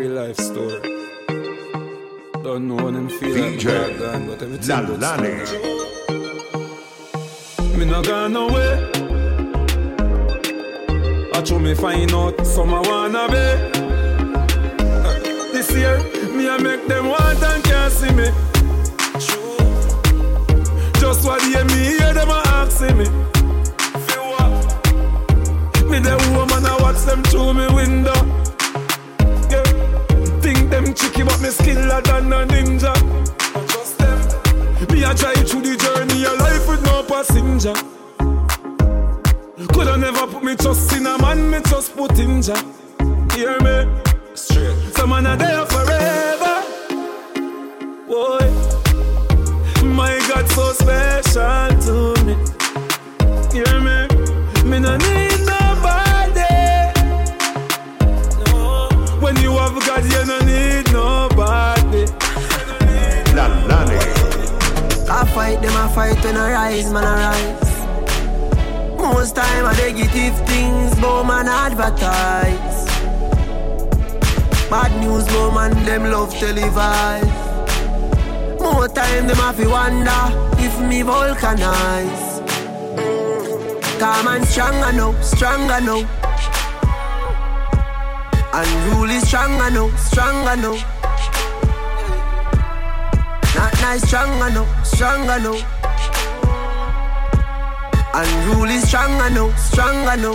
real life story. Don't know when them feel like DJ gone, but everything good. Me no gone nowhere. I show me find out some I wanna be. This year, me I make them want and can't see me. Just what they me hear them a asking me. Me the woman I watch them through me window. Yeah. Think them tricky but me skiller than a ninja. Just them. Me a drive through the journey of life with no passenger. Coulda never put me trust in a man, me just put in Jah. Hear me? Straight. Some man are there forever. Boy, my God so special them, I fight when I rise, man, I rise. Most time I negative things, but man advertise. Bad news, but man them love televise. More time them have to wonder if me vulcanize. Calm and stronger now, stronger now. Unruly stronger now, stronger now. Not nice, stronger no, stronger no. Unruly, stronger no, stronger no.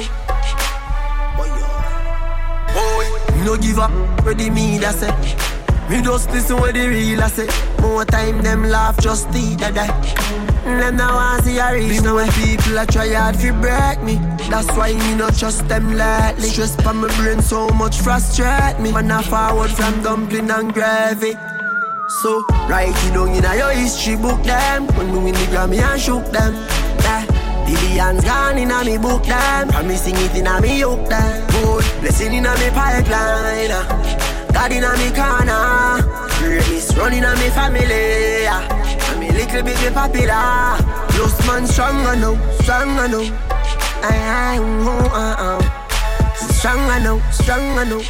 Boy, no give up, ready me that's it. Me just listen what the real I say. More time them laugh, just eat that die. Them now want see a reach now when eh. people a try hard to break me. That's why me not trust them lightly. Stress on my brain so much frustrate me. Man I forward from dumpling and gravy. So, write it down in your history book them. When me win the Grammy and shook them. Yeah. Billions gone in a me book them. Promising it in a me hook them. Good blessing in a me pipeline uh. God in a me corner. Greatness running a me family yeah. And me little bit me popular. Plus man stronger now, stronger now I, I, oh, uh, uh. Stronger now, stronger now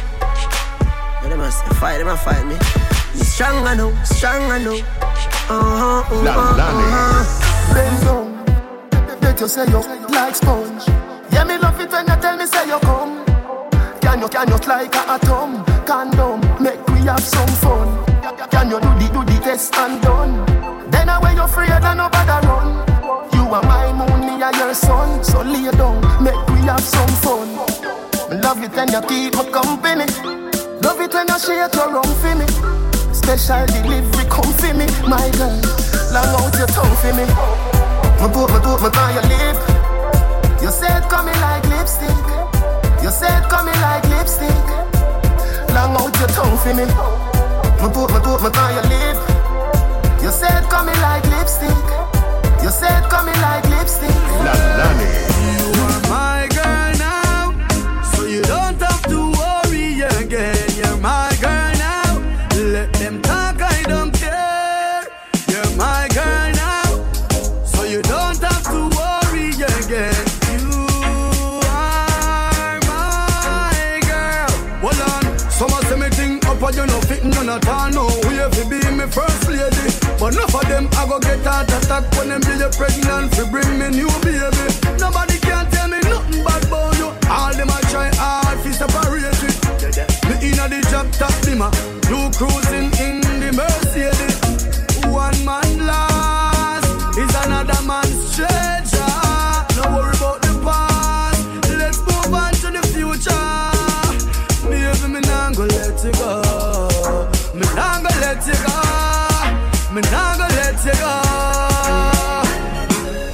They must fight, they must fight me me stronger now, stronger now. Uh-huh, uh-huh, uh-huh. Bend down, bet you say you like sponge. Yeah, me love it when you tell me say you come. Can you, can you like a atom? Condom, make we have some fun. Can you do the, do the test and done? Then away you afraid and nobody run. You are my moon, me are your sun. So lay down, make we have some fun. Love it when you keep me company. Love it when you share your rum for me. Special delivery come for me, my girl. Long out your tongue for me. My boot, my boot, my on your lip. At all. No way fi be me first lady, but enough of them I go get heart attack when them be you pregnant fi bring me new baby. Nobody can tell me nothing bad about you. All them a try hard fi separate it. Me inna the job top dimmer, you cruising in the Mercedes. One man lost is another man's treasure. No worry about the past, let's move on to the future. Baby, me nah go let you go. You go. Me nah go let you go.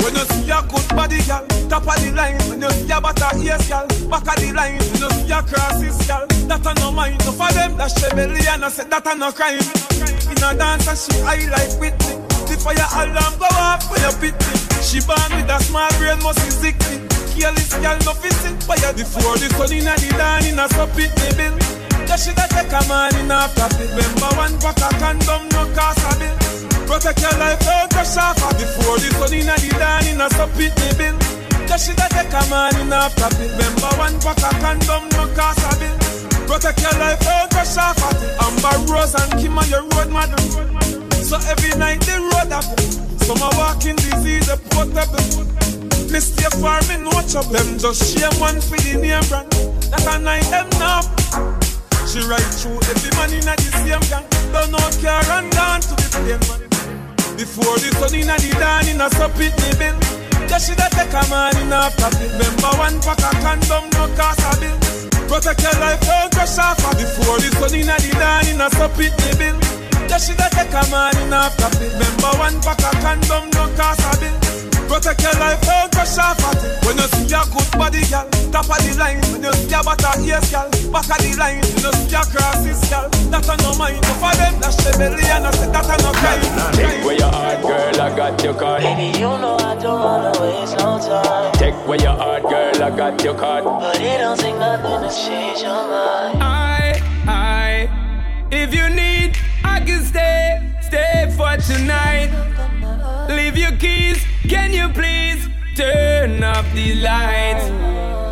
When you see a good body, girl, top of the line. When you see a butter ears, girl, back of the line. When you see a crosses, girl, that a no mind. No for them, that she belly and I said that a no crime. In a dance, and she high like Whitney. The fire alarm go off when you pit me. She born with a small brain, must be sickly. Careless girl, no physic fire before the sun in the dawn in a sup it me bill. Yeah, she da take a man in a profit. Remember one pack of condom, no cost a bill. Protect your life, don't crash off Before the sun in the dawn in a it me bill Yeah, she da take a man in a profit Remember one pack of condom, no cost a bill Protect your life, don't crush off. Amber Rose and Kim are your road model. So every night the road happen. Some are walking disease, a portable. Me stay far, me no trouble. Them just shame one for the name brand. That a night them now. She ride through every man in the same gang. Don't know care and down to the plane man. Before the sun in the dawn in a me bill. Yeah, she da take a man in a pocket. Remember one pack of condom no cost a bill. Protect your life, don't crush off Before the sun in the dawn in a me bill. Yeah, she da take a man in a pocket. Remember one pack of condom no cost a bill. Protect your life, don't crush off When you see ears, girl, back of the line. When you see a crosses, girl, that a no mind. No for them, that's the belly, and I said that a no crime. Take where your heart, girl, I got your card. Baby, you know I don't wanna waste no time. Take where your heart, girl, I got your card. But it don't take nothing to change your mind. I, I, if you need, I can stay, stay for tonight. Leave your keys, can you please turn off the lights?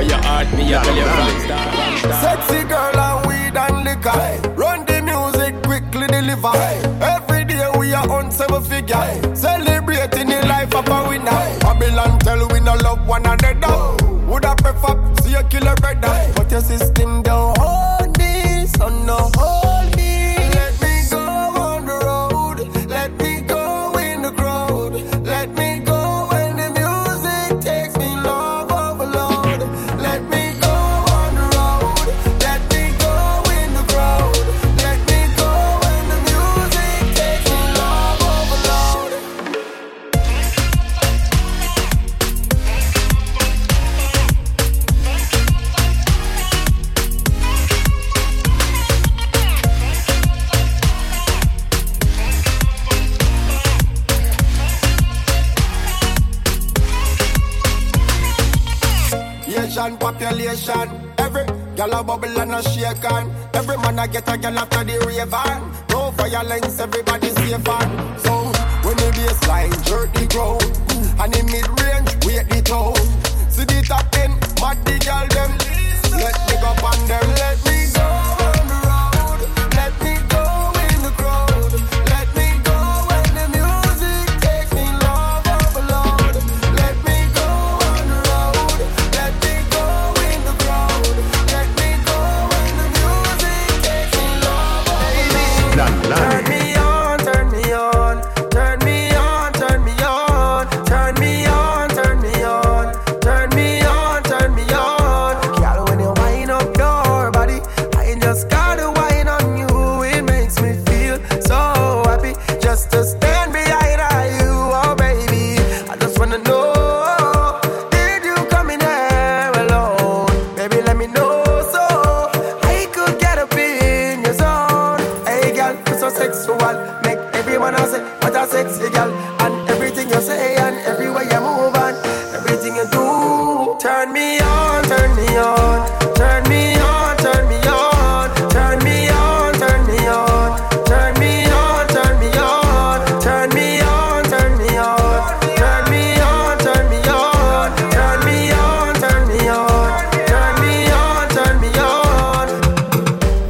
Take, take your heart, me, I tell you from start. Sexy girl and weed and liquor. Run the music, quickly deliver. Every day we are on seven figure. Celebrating the life of a winner. Babylon tell we no love one another. Would I prefer see you kill a brother? But your system don't population. Every gal a bubble and a shake on. Every man a get a gal after the rave on. No violence, everybody safe on. So when the baseline jerk the ground, mm, and the mid range wait the tone. See the top end, mad the gal them. Let me go on them, let me what a sexy girl. And everything you say and everywhere you move and everything you do. Turn me on, turn me on. Turn me on, turn me on. Turn me on, turn me on. Turn me on, turn me on. Turn me on, turn me on. Turn me on, turn me on. Turn me on, turn me on. Turn me on, turn me on.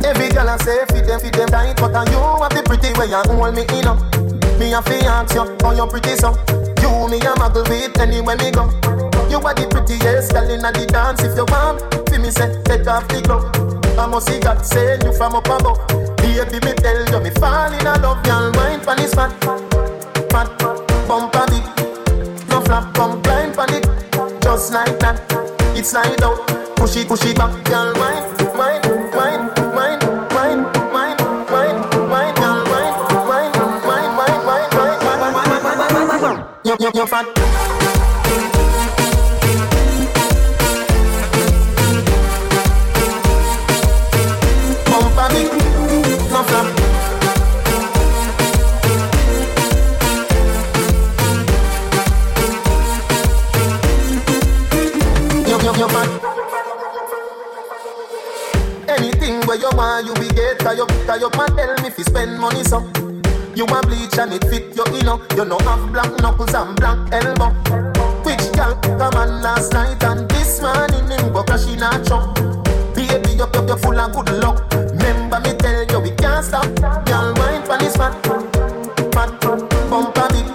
Every girl I say fit them, fit them tight, but are you have the pretty way you hold me in up. Me a fi ask you, how you pretty so? You me a muggle with anywhere me go. You are the prettiest girl inna the dance. If you want, fi me say take off the glove. I must see God send you from up above. Baby, me tell you me fall in love, girl. Wine pon this fat, fat, bumper beat. No flap, pump, blind panic just like that. It's slide out, push it, push it back, fat. You fat. Anything where you want, you be get. Cause you, cause you man tell me if you spend money so. You want bleach and it fit you, you know. You know have black knuckles and black elbow. Which girl come on last night and this morning him go crash in a truck. Baby, you, you, full of good luck. Remember me tell you we can't stop. Girl, wine pon this fat, fat, bumper big.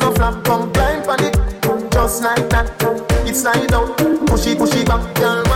No flap, come blind pon it, just like that. It's slide out, push it, push it back. Girl,